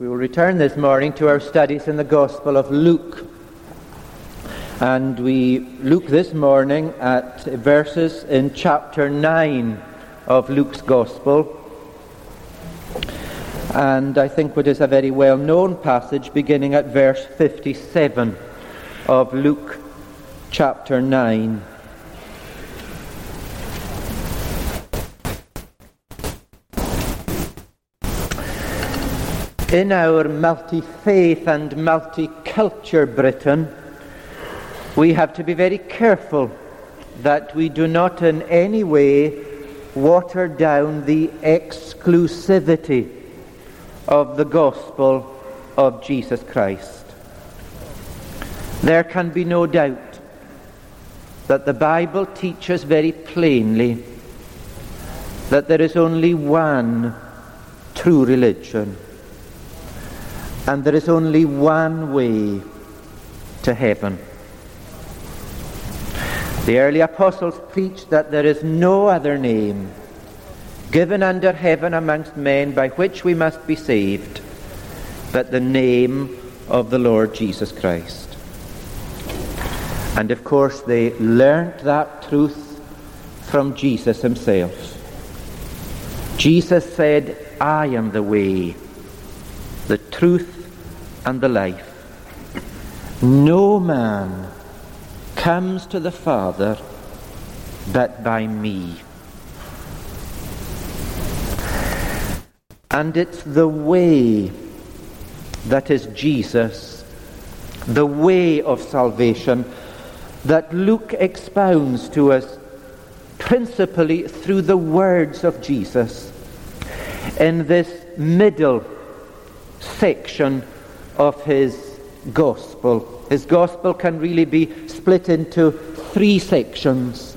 We will return this morning to our studies in the Gospel of Luke. And we look this morning at verses in chapter 9 of Luke's Gospel. And I think it is a very well known passage beginning at verse 57 of Luke chapter 9. In our multi faith and multi-culture Britain, we have to be very careful that we do not in any way water down the exclusivity of the gospel of Jesus Christ. There can be no doubt that the Bible teaches very plainly that there is only one true religion and there is only one way to heaven. The early apostles preached that there is no other name given under heaven amongst men by which we must be saved but the name of the Lord Jesus Christ. And of course, they learnt that truth from Jesus himself. Jesus said, I am the way, the truth, and the life. No man comes to the Father but by me. And it's the way that is Jesus, the way of salvation, that Luke expounds to us principally through the words of Jesus in this middle section of his gospel. His gospel can really be split into three sections.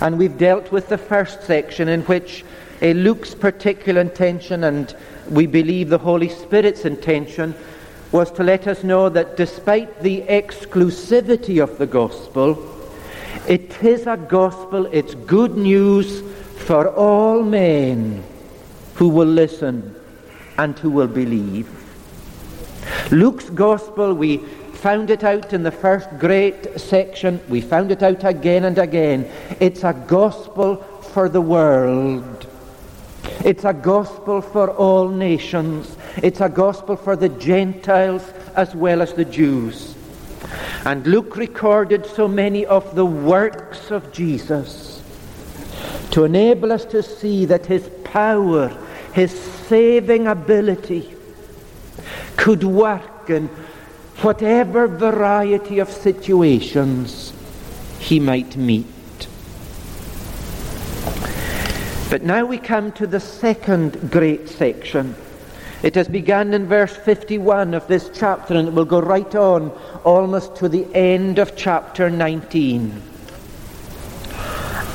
And we've dealt with the first section in which Luke's particular intention, and we believe the Holy Spirit's intention, was to let us know that despite the exclusivity of the gospel, it is a gospel, it's good news for all men who will listen and who will believe. Luke's gospel, we found it out in the first great section. We found it out again and again. It's a gospel for the world. It's a gospel for all nations. It's a gospel for the Gentiles as well as the Jews. And Luke recorded so many of the works of Jesus to enable us to see that his power, his saving ability, could work in whatever variety of situations he might meet. But now we come to the second great section. It has begun in verse 51 of this chapter and it will go right on almost to the end of chapter 19.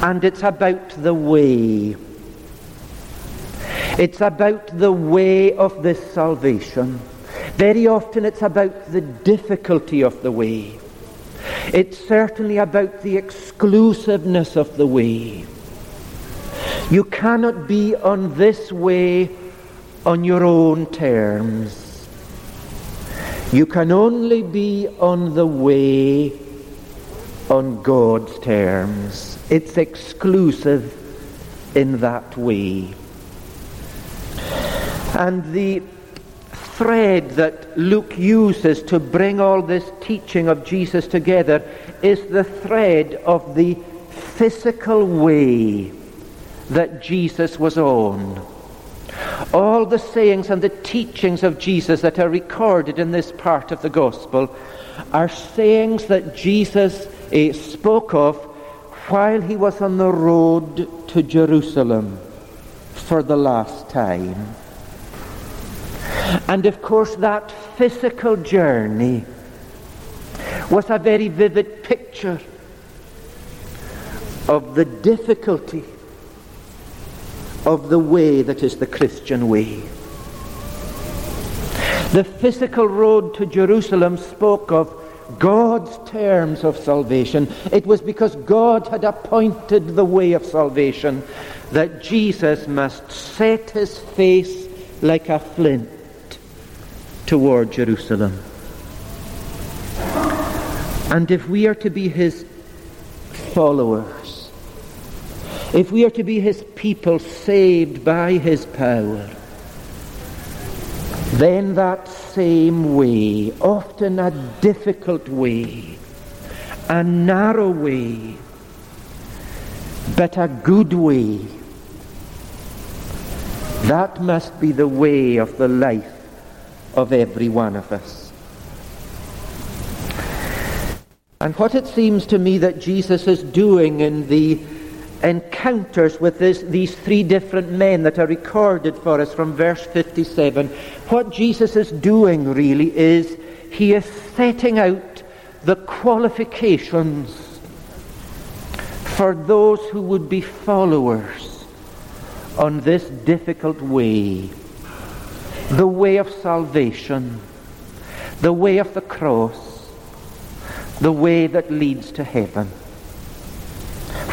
And it's about the way. It's about the way of this salvation. Very often it's about the difficulty of the way. It's certainly about the exclusiveness of the way. You cannot be on this way on your own terms. You can only be on the way on God's terms. It's exclusive in that way. And the thread that Luke uses to bring all this teaching of Jesus together is the thread of the physical way that Jesus was on. All the sayings and the teachings of Jesus that are recorded in this part of the gospel are sayings that Jesus eh, spoke of while he was on the road to Jerusalem for the last time. And of course, that physical journey was a very vivid picture of the difficulty of the way that is the Christian way. The physical road to Jerusalem spoke of God's terms of salvation. It was because God had appointed the way of salvation that Jesus must set his face like a flint toward Jerusalem. And if we are to be his followers, if we are to be his people saved by his power, then that same way, often a difficult way, a narrow way, but a good way, that must be the way of the life of every one of us. And what it seems to me that Jesus is doing in the encounters with this, these three different men that are recorded for us from verse 57, what Jesus is doing really is he is setting out the qualifications for those who would be followers on this difficult way, the way of salvation, the way of the cross, the way that leads to heaven.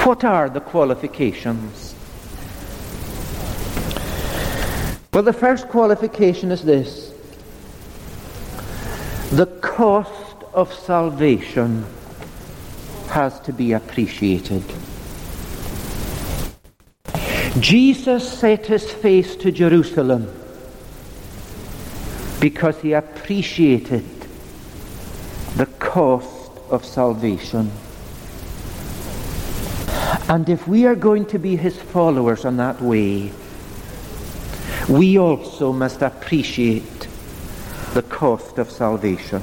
What are the qualifications? Well, the first qualification is this the cost of salvation has to be appreciated. Jesus set his face to Jerusalem because he appreciated the cost of salvation. And if we are going to be his followers on that way, we also must appreciate the cost of salvation.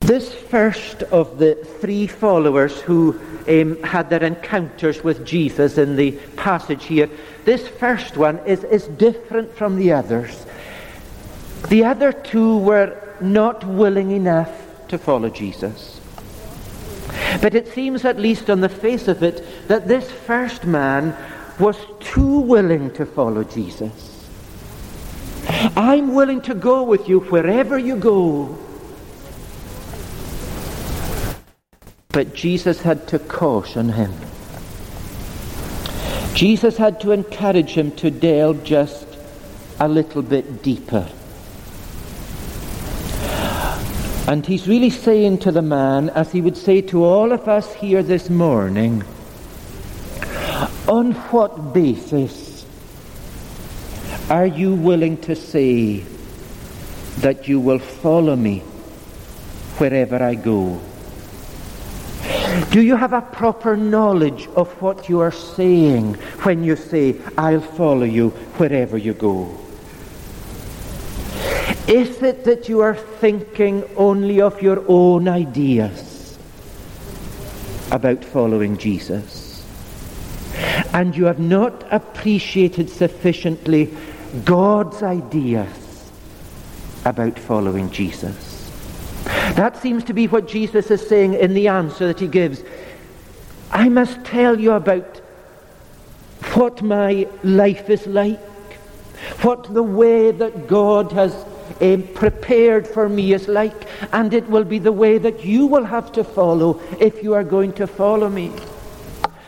This first of the three followers who um, had their encounters with Jesus in the passage here, this first one is, is different from the others. The other two were not willing enough to follow Jesus. But it seems, at least on the face of it, that this first man was too willing to follow Jesus. I'm willing to go with you wherever you go. But Jesus had to caution him. Jesus had to encourage him to delve just a little bit deeper. And he's really saying to the man, as he would say to all of us here this morning, on what basis are you willing to say that you will follow me wherever I go? Do you have a proper knowledge of what you are saying when you say, I'll follow you wherever you go? Is it that you are thinking only of your own ideas about following Jesus? And you have not appreciated sufficiently God's ideas about following Jesus. That seems to be what Jesus is saying in the answer that he gives. I must tell you about what my life is like, what the way that God has um, prepared for me is like, and it will be the way that you will have to follow if you are going to follow me.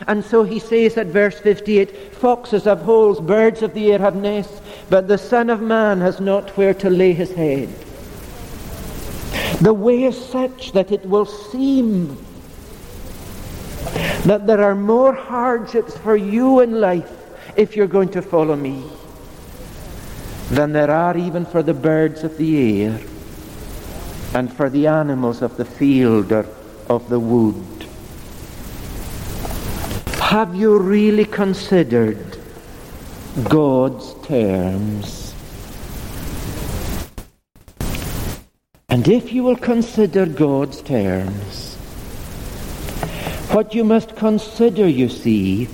And so he says at verse 58, Foxes have holes, birds of the air have nests, but the Son of Man has not where to lay his head. The way is such that it will seem that there are more hardships for you in life if you're going to follow me than there are even for the birds of the air and for the animals of the field or of the wood. Have you really considered God's terms? And if you will consider God's terms, what you must consider, you see,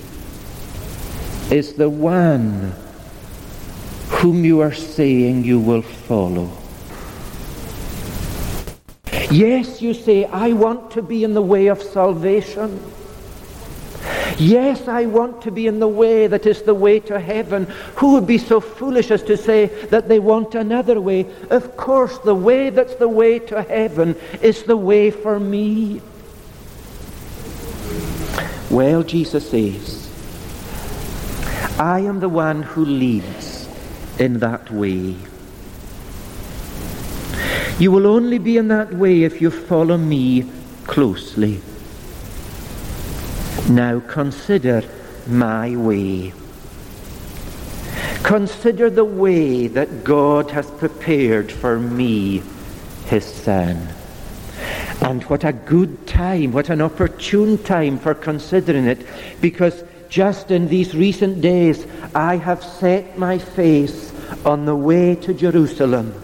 is the one whom you are saying you will follow. Yes, you say, I want to be in the way of salvation. Yes, I want to be in the way that is the way to heaven. Who would be so foolish as to say that they want another way? Of course, the way that's the way to heaven is the way for me. Well, Jesus says, I am the one who leads in that way. You will only be in that way if you follow me closely. Now consider my way. Consider the way that God has prepared for me, his Son. And what a good time, what an opportune time for considering it, because just in these recent days I have set my face on the way to Jerusalem,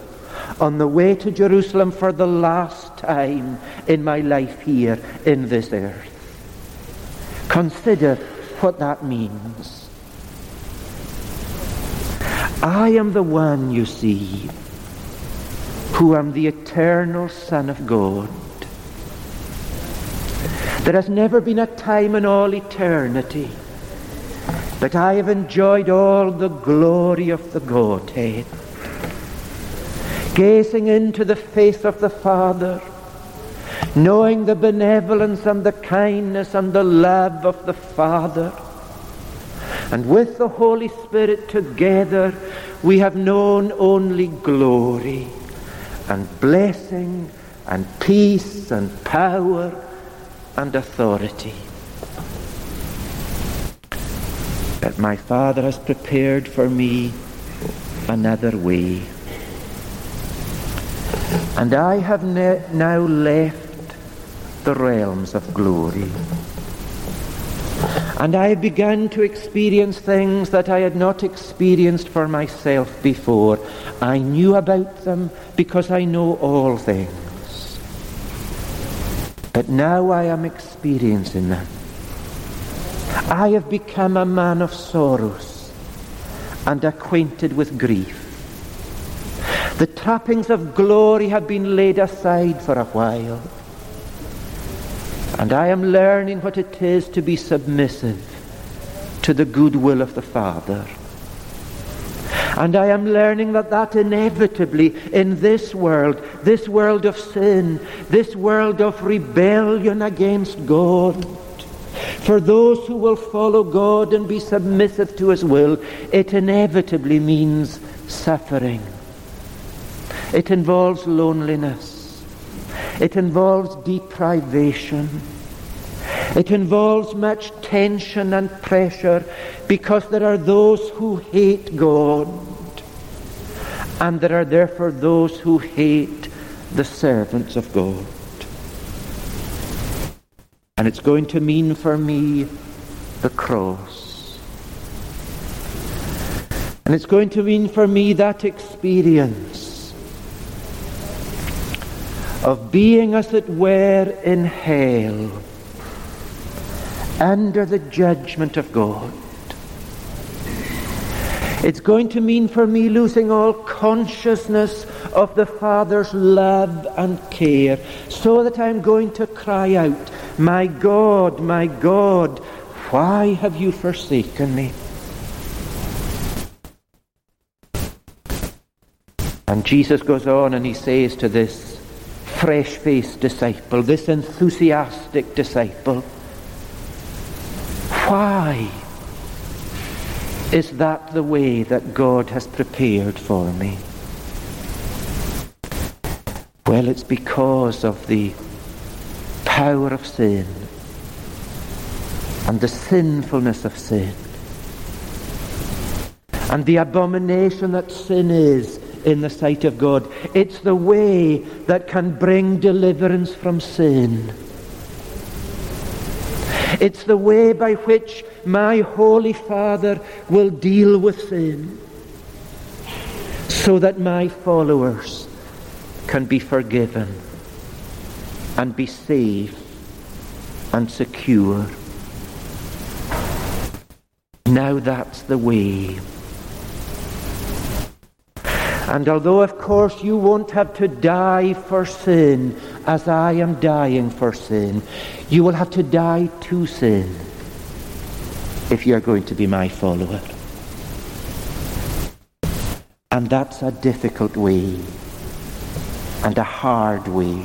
on the way to Jerusalem for the last time in my life here in this earth. Consider what that means. I am the one, you see, who am the eternal Son of God. There has never been a time in all eternity that I have enjoyed all the glory of the Godhead. Gazing into the face of the Father, knowing the benevolence and the kindness and the love of the Father. And with the Holy Spirit together, we have known only glory and blessing and peace and power and authority. But my Father has prepared for me another way. And I have ne- now left the realms of glory. And I began to experience things that I had not experienced for myself before. I knew about them because I know all things. But now I am experiencing them. I have become a man of sorrows and acquainted with grief. The trappings of glory have been laid aside for a while. And I am learning what it is to be submissive to the good will of the Father. And I am learning that that inevitably in this world, this world of sin, this world of rebellion against God, for those who will follow God and be submissive to His will, it inevitably means suffering. It involves loneliness. It involves deprivation. It involves much tension and pressure because there are those who hate God and there are therefore those who hate the servants of God. And it's going to mean for me the cross. And it's going to mean for me that experience of being, as it were, in hell, under the judgment of God. It's going to mean for me losing all consciousness of the Father's love and care, so that I'm going to cry out, My God, my God, why have you forsaken me? And Jesus goes on and he says to this fresh faced disciple, this enthusiastic disciple. Why is that the way that God has prepared for me? Well, it's because of the power of sin and the sinfulness of sin and the abomination that sin is in the sight of God. It's the way that can bring deliverance from sin. It's the way by which my Holy Father will deal with sin so that my followers can be forgiven and be safe and secure. Now that's the way. And although, of course, you won't have to die for sin as I am dying for sin, you will have to die to sin if you are going to be my follower. And that's a difficult way and a hard way.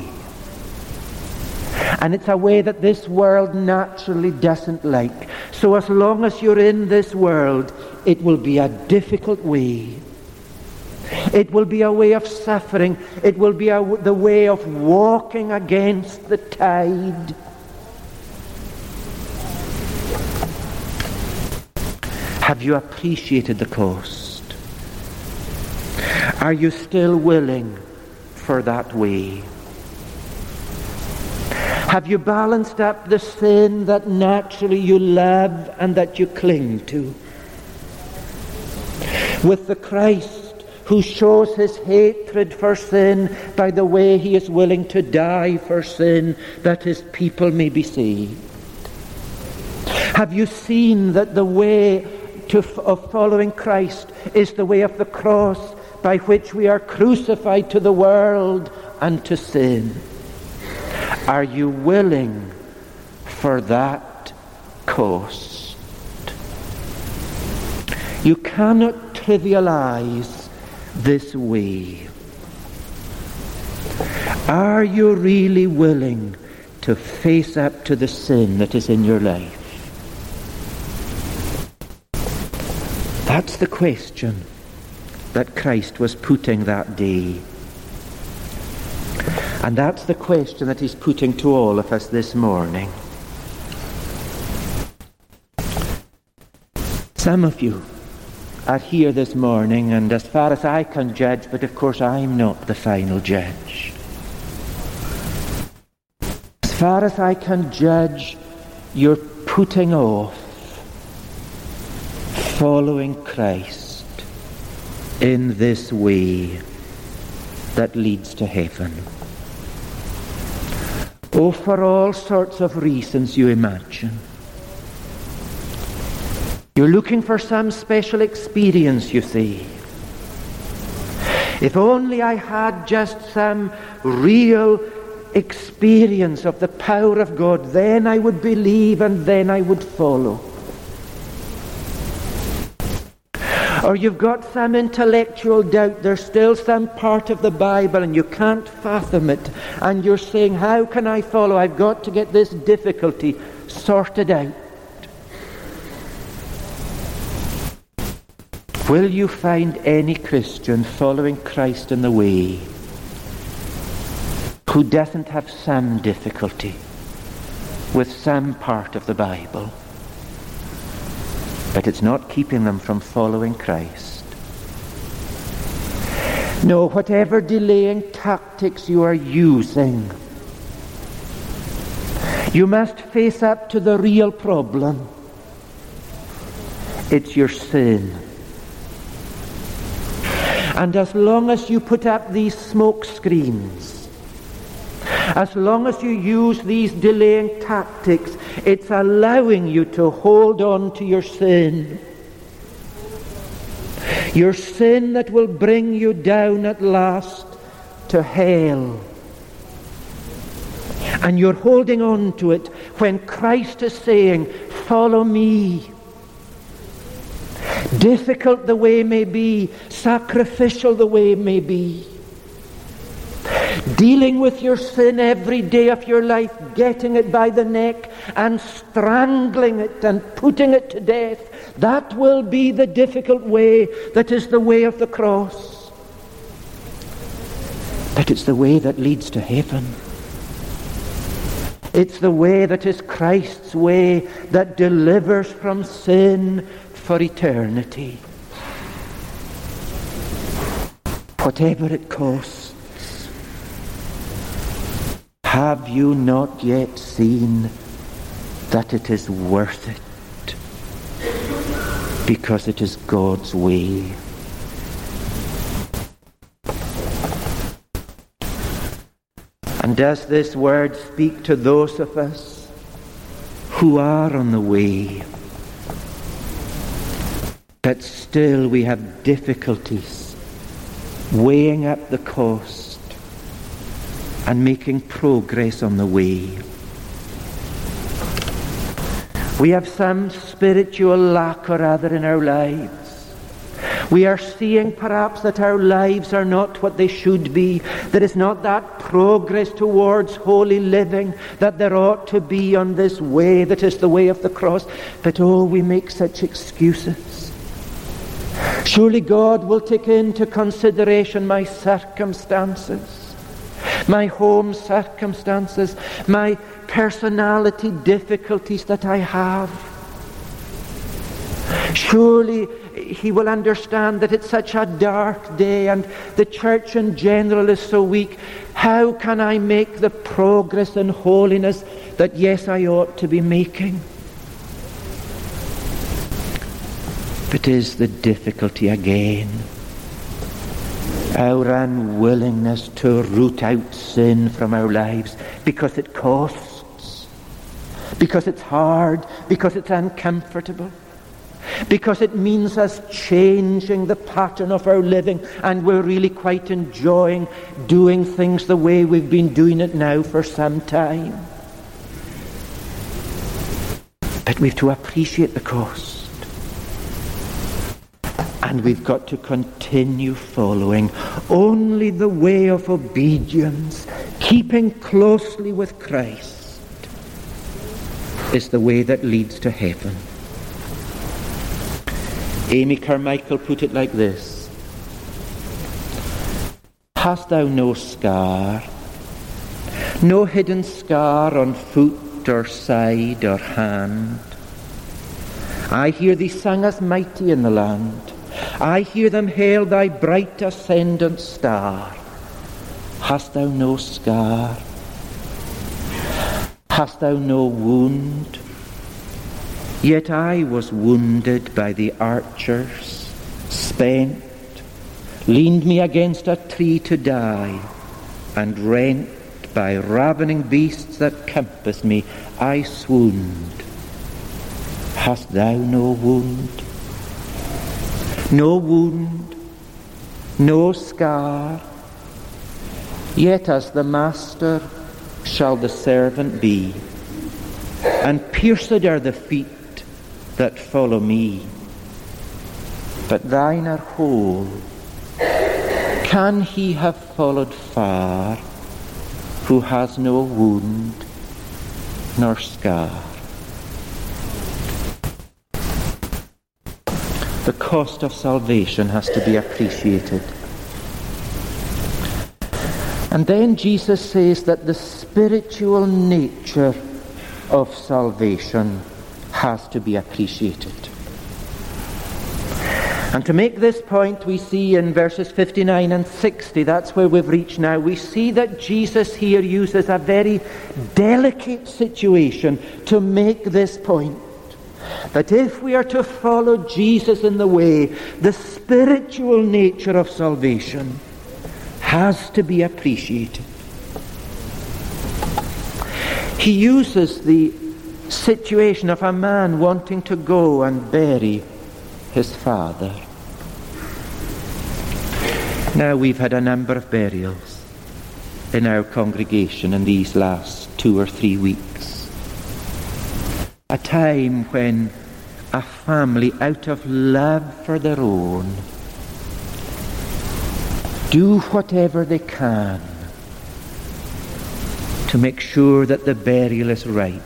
And it's a way that this world naturally doesn't like. So as long as you're in this world, it will be a difficult way It will be a way of suffering. It will be a, the way of walking against the tide. Have you appreciated the cost? Are you still willing for that way? Have you balanced up the sin that naturally you love and that you cling to with the Christ who shows his hatred for sin by the way he is willing to die for sin that his people may be saved? Have you seen that the way to, of following Christ is the way of the cross by which we are crucified to the world and to sin. Are you willing for that cost? You cannot trivialize this way. Are you really willing to face up to the sin that is in your life? That's the question that Christ was putting that day. And that's the question that he's putting to all of us this morning. Some of you are here this morning, and as far as I can judge, but of course I'm not the final judge. As far as I can judge, you're putting off following Christ in this way that leads to heaven. Oh, for all sorts of reasons you imagine. You're looking for some special experience, you see. If only I had just some real experience of the power of God, then I would believe and then I would follow. or you've got some intellectual doubt, there's still some part of the Bible and you can't fathom it, and you're saying, How can I follow? I've got to get this difficulty sorted out. Will you find any Christian following Christ in the way who doesn't have some difficulty with some part of the Bible? but it's not keeping them from following Christ. No, whatever delaying tactics you are using, you must face up to the real problem. It's your sin. And as long as you put up these smoke screens, as long as you use these delaying tactics, it's allowing you to hold on to your sin. Your sin that will bring you down at last to hell. And you're holding on to it when Christ is saying, Follow me. Difficult the way may be, sacrificial the way may be dealing with your sin every day of your life, getting it by the neck and strangling it and putting it to death. That will be the difficult way that is the way of the cross. But it's the way that leads to heaven. It's the way that is Christ's way that delivers from sin for eternity. Whatever it costs. Have you not yet seen that it is worth it? Because it is God's way. And does this word speak to those of us who are on the way, but still we have difficulties weighing up the cost? and making progress on the way. We have some spiritual lack or other in our lives. We are seeing perhaps that our lives are not what they should be. There is not that progress towards holy living that there ought to be on this way that is the way of the cross. But oh, we make such excuses. Surely God will take into consideration my circumstances, my home circumstances, my personality difficulties that I have. Surely he will understand that it's such a dark day and the church in general is so weak. How can I make the progress in holiness that, yes, I ought to be making? But is the difficulty again our unwillingness to root out sin from our lives because it costs, because it's hard, because it's uncomfortable? because it means us changing the pattern of our living and we're really quite enjoying doing things the way we've been doing it now for some time. But we've to appreciate the cost. And we've got to continue following only the way of obedience, keeping closely with Christ, is the way that leads to heaven. Amy Carmichael put it like this Hast thou no scar, no hidden scar on foot or side or hand? I hear thee sung as mighty in the land. I hear them hail thy bright ascendant star. Hast thou no scar? Hast thou no wound? Yet I was wounded by the archers, spent, leaned me against a tree to die, and rent by ravening beasts that compassed me, I swooned. Hast thou no wound? No wound, no scar, yet as the master shall the servant be, and pierced are the feet that follow me. But thine are whole. Can he have followed far who has no wound nor scar? The cost of salvation has to be appreciated. And then Jesus says that the spiritual nature of salvation has to be appreciated. And to make this point, we see in verses 59 and 60, that's where we've reached now, we see that Jesus here uses a very delicate situation to make this point. That if we are to follow Jesus in the way, the spiritual nature of salvation has to be appreciated. He uses the situation of a man wanting to go and bury his father. Now we've had a number of burials in our congregation in these last two or three weeks. A time when a family, out of love for their own, do whatever they can to make sure that the burial is right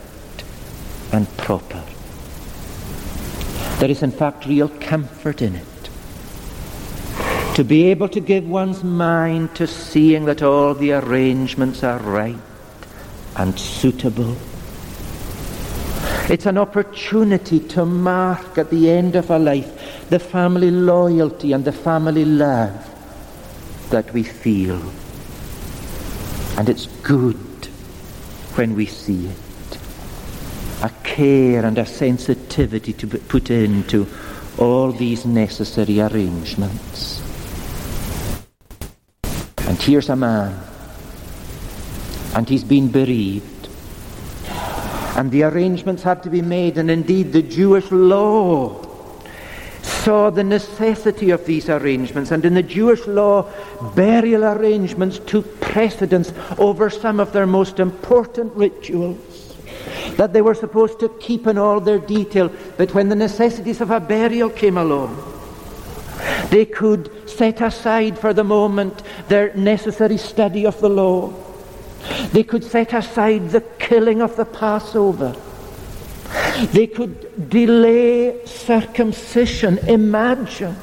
and proper. There is, in fact, real comfort in it. To be able to give one's mind to seeing that all the arrangements are right and suitable. It's an opportunity to mark at the end of a life the family loyalty and the family love that we feel. And it's good when we see it a care and a sensitivity to put into all these necessary arrangements. And here's a man, and he's been bereaved. And the arrangements had to be made, and indeed the Jewish law saw the necessity of these arrangements. And in the Jewish law, burial arrangements took precedence over some of their most important rituals that they were supposed to keep in all their detail, but when the necessities of a burial came along, they could set aside for the moment their necessary study of the law. They could set aside the killing of the Passover. They could delay circumcision. Imagine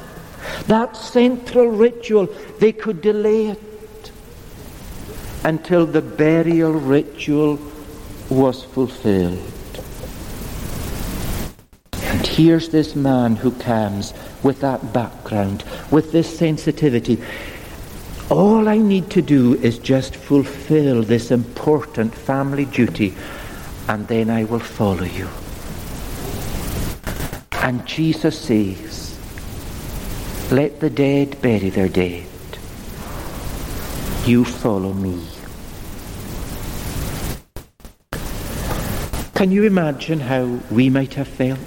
That central ritual, they could delay it until the burial ritual was fulfilled. And here's this man who comes with that background, with this sensitivity. All I need to do is just fulfill this important family duty, and then I will follow you. And Jesus says, Let the dead bury their dead. You follow me. Can you imagine how we might have felt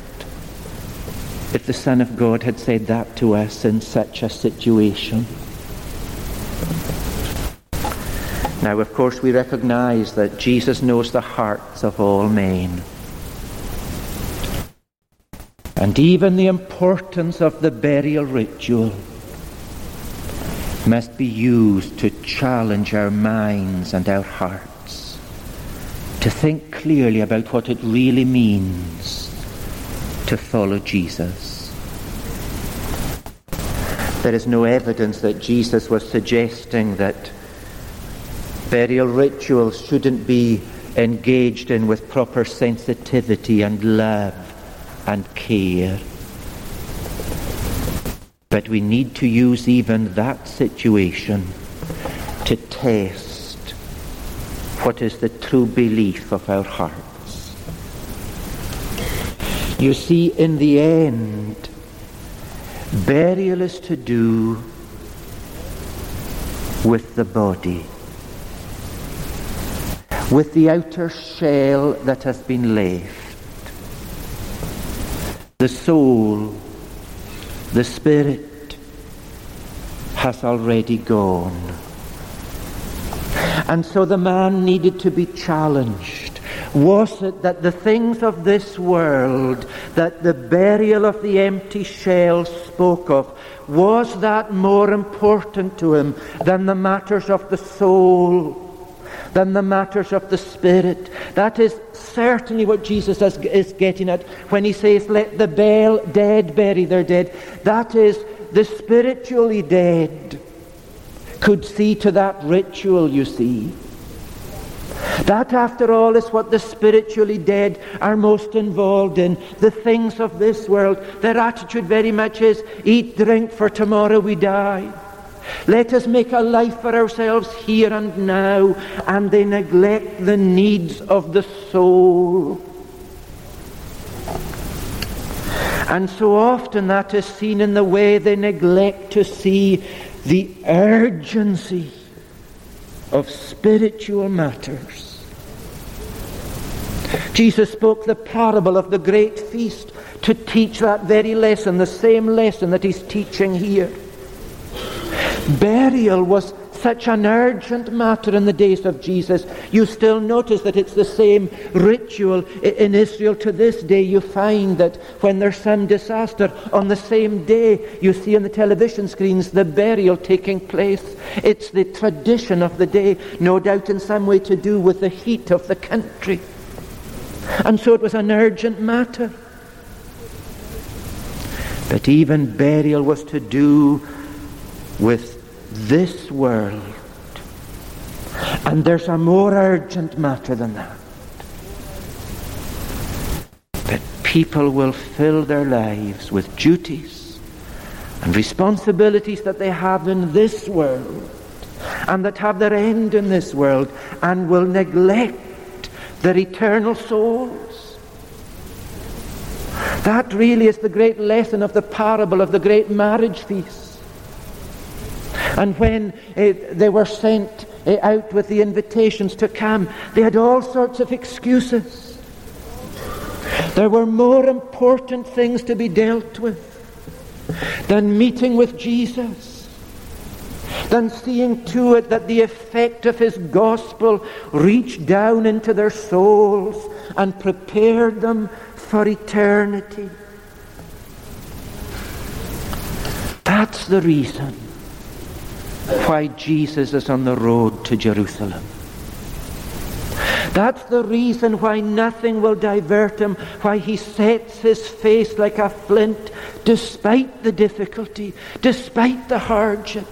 if the Son of God had said that to us in such a situation? Now, of course, we recognize that Jesus knows the hearts of all men. And even the importance of the burial ritual must be used to challenge our minds and our hearts to think clearly about what it really means to follow Jesus. There is no evidence that Jesus was suggesting that burial rituals shouldn't be engaged in with proper sensitivity and love and care. But we need to use even that situation to test what is the true belief of our hearts. You see, in the end, burial is to do with the body with the outer shell that has been left. The soul, the spirit, has already gone. And so the man needed to be challenged. Was it that the things of this world, that the burial of the empty shell spoke of, was that more important to him than the matters of the soul? Than the matters of the Spirit. That is certainly what Jesus is getting at when he says, Let the bell dead bury their dead. That is, the spiritually dead could see to that ritual, you see. That, after all, is what the spiritually dead are most involved in. The things of this world. Their attitude very much is eat, drink, for tomorrow we die. Let us make a life for ourselves here and now, and they neglect the needs of the soul. And so often that is seen in the way they neglect to see the urgency of spiritual matters. Jesus spoke the parable of the great feast to teach that very lesson, the same lesson that he's teaching here. Burial was such an urgent matter in the days of Jesus. You still notice that it's the same ritual in Israel to this day. You find that when there's some disaster, on the same day, you see on the television screens the burial taking place. It's the tradition of the day, no doubt in some way to do with the heat of the country. And so it was an urgent matter. But even burial was to do with this world. And there's a more urgent matter than that. That people will fill their lives with duties and responsibilities that they have in this world and that have their end in this world and will neglect their eternal souls. That really is the great lesson of the parable of the great marriage feast. And when uh, they were sent uh, out with the invitations to come, they had all sorts of excuses. There were more important things to be dealt with than meeting with Jesus, than seeing to it that the effect of his gospel reached down into their souls and prepared them for eternity. That's the reason why Jesus is on the road to Jerusalem. That's the reason why nothing will divert him, why he sets his face like a flint despite the difficulty, despite the hardship,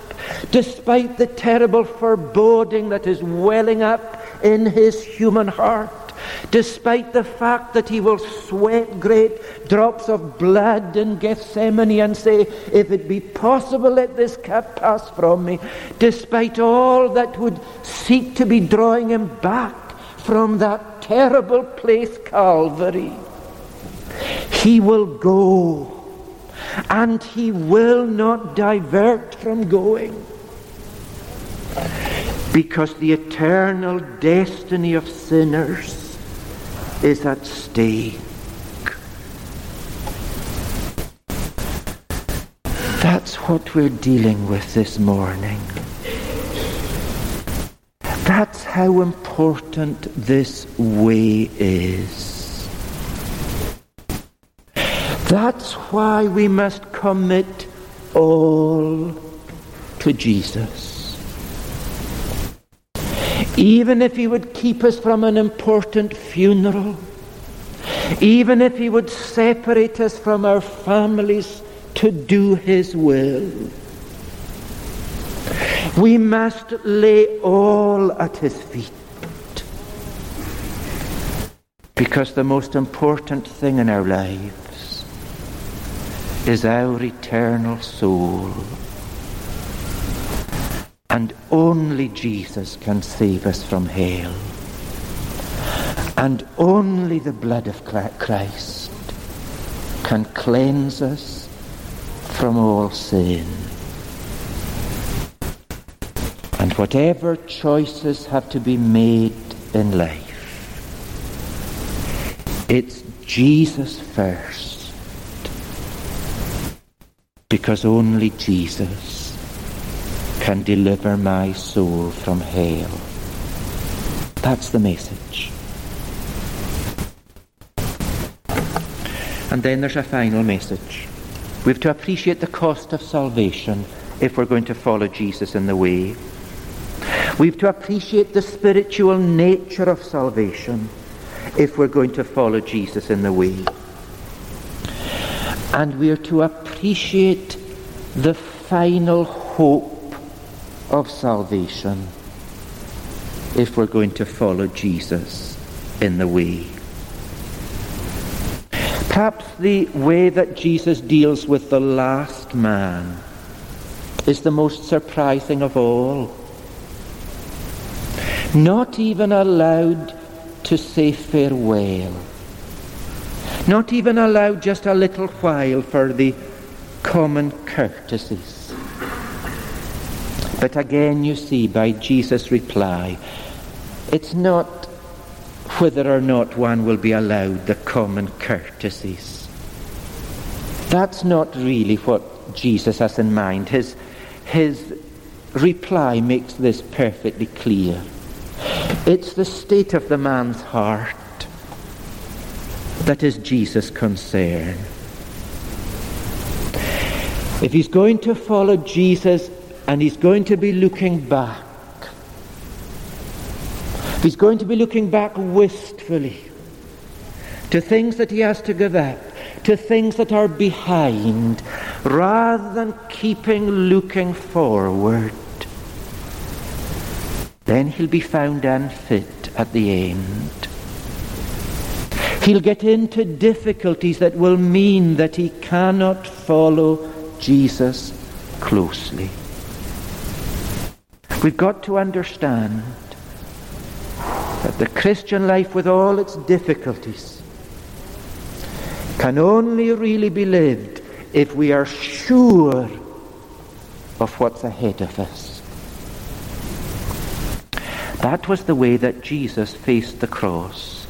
despite the terrible foreboding that is welling up in his human heart despite the fact that he will sweat great drops of blood in Gethsemane and say, If it be possible, let this cup pass from me, despite all that would seek to be drawing him back from that terrible place, Calvary, he will go and he will not divert from going because the eternal destiny of sinners is at stake. That's what we're dealing with this morning. That's how important this way is. That's why we must commit all to Jesus even if he would keep us from an important funeral, even if he would separate us from our families to do his will. We must lay all at his feet. Because the most important thing in our lives is our eternal soul. And only Jesus can save us from hell. And only the blood of Christ can cleanse us from all sin. And whatever choices have to be made in life, it's Jesus first. Because only Jesus can deliver my soul from hell. That's the message. And then there's a final message. We have to appreciate the cost of salvation if we're going to follow Jesus in the way. We have to appreciate the spiritual nature of salvation if we're going to follow Jesus in the way. And we are to appreciate the final hope of salvation if we're going to follow Jesus in the way. Perhaps the way that Jesus deals with the last man is the most surprising of all. Not even allowed to say farewell. Not even allowed just a little while for the common courtesies. But again, you see, by Jesus' reply, it's not whether or not one will be allowed the common courtesies. That's not really what Jesus has in mind. His, his reply makes this perfectly clear. It's the state of the man's heart that is Jesus' concern. If he's going to follow Jesus and he's going to be looking back. He's going to be looking back wistfully to things that he has to give up, to things that are behind, rather than keeping looking forward. Then he'll be found unfit at the end. He'll get into difficulties that will mean that he cannot follow Jesus closely. We've got to understand that the Christian life, with all its difficulties, can only really be lived if we are sure of what's ahead of us. That was the way that Jesus faced the cross.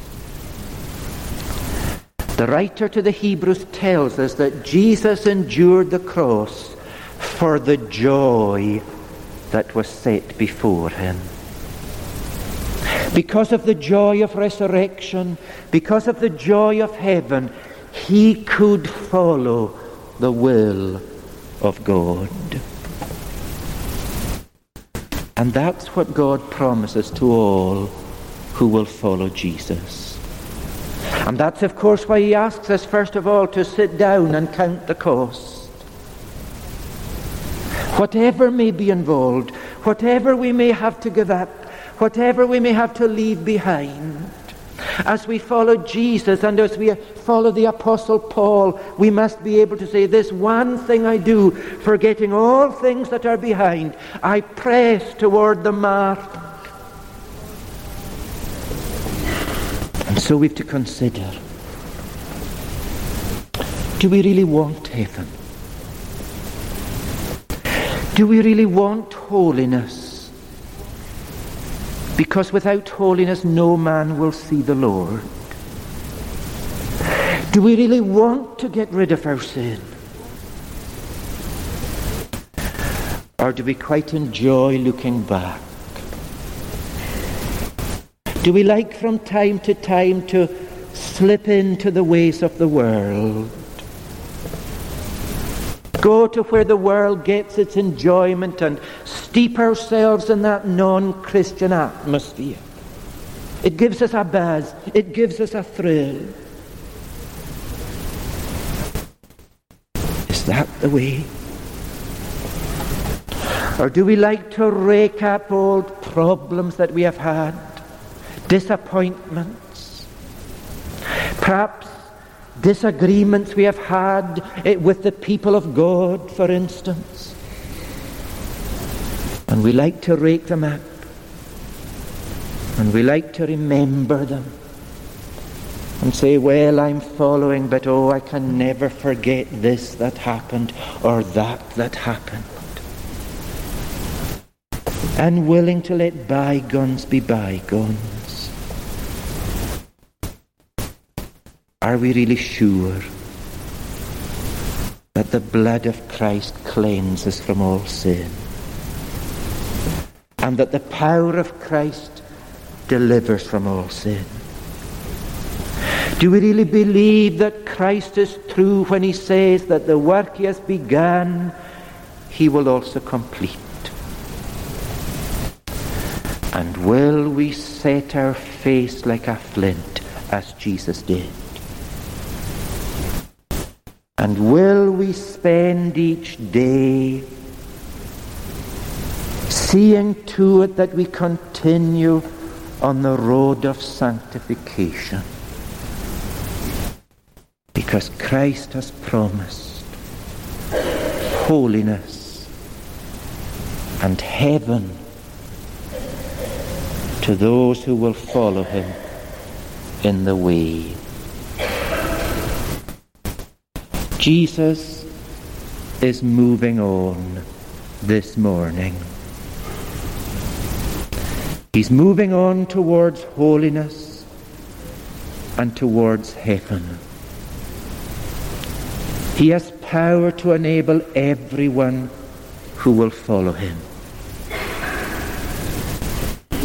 The writer to the Hebrews tells us that Jesus endured the cross for the joy that was set before him. Because of the joy of resurrection, because of the joy of heaven, he could follow the will of God. And that's what God promises to all who will follow Jesus. And that's, of course, why he asks us, first of all, to sit down and count the cost. Whatever may be involved, whatever we may have to give up, whatever we may have to leave behind, as we follow Jesus and as we follow the Apostle Paul, we must be able to say, This one thing I do, forgetting all things that are behind, I press toward the mark. And so we've to consider do we really want heaven? Do we really want holiness? because without holiness no man will see the Lord. Do we really want to get rid of our sin? Or do we quite enjoy looking back? Do we like from time to time to slip into the ways of the world? Go to where the world gets its enjoyment and steep ourselves in that non-Christian atmosphere. It gives us a buzz. It gives us a thrill. Is that the way? Or do we like to rake up old problems that we have had? Disappointments? Perhaps disagreements we have had eh, with the people of God, for instance? And we like to rake them up. And we like to remember them. And say, well, I'm following, but oh, I can never forget this that happened or that that happened. Unwilling to let bygones be bygones. Are we really sure that the blood of Christ cleanses from all sin? and that the power of Christ delivers from all sin. Do we really believe that Christ is true when he says that the work he has begun, he will also complete? And will we set our face like a flint as Jesus did? And will we spend each day seeing to it that we continue on the road of sanctification. Because Christ has promised holiness and heaven to those who will follow him in the way. Jesus is moving on this morning. He's moving on towards holiness and towards heaven. He has power to enable everyone who will follow him.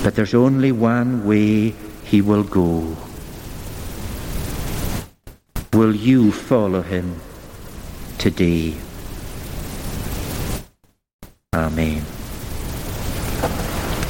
But there's only one way he will go. Will you follow him today? Amen.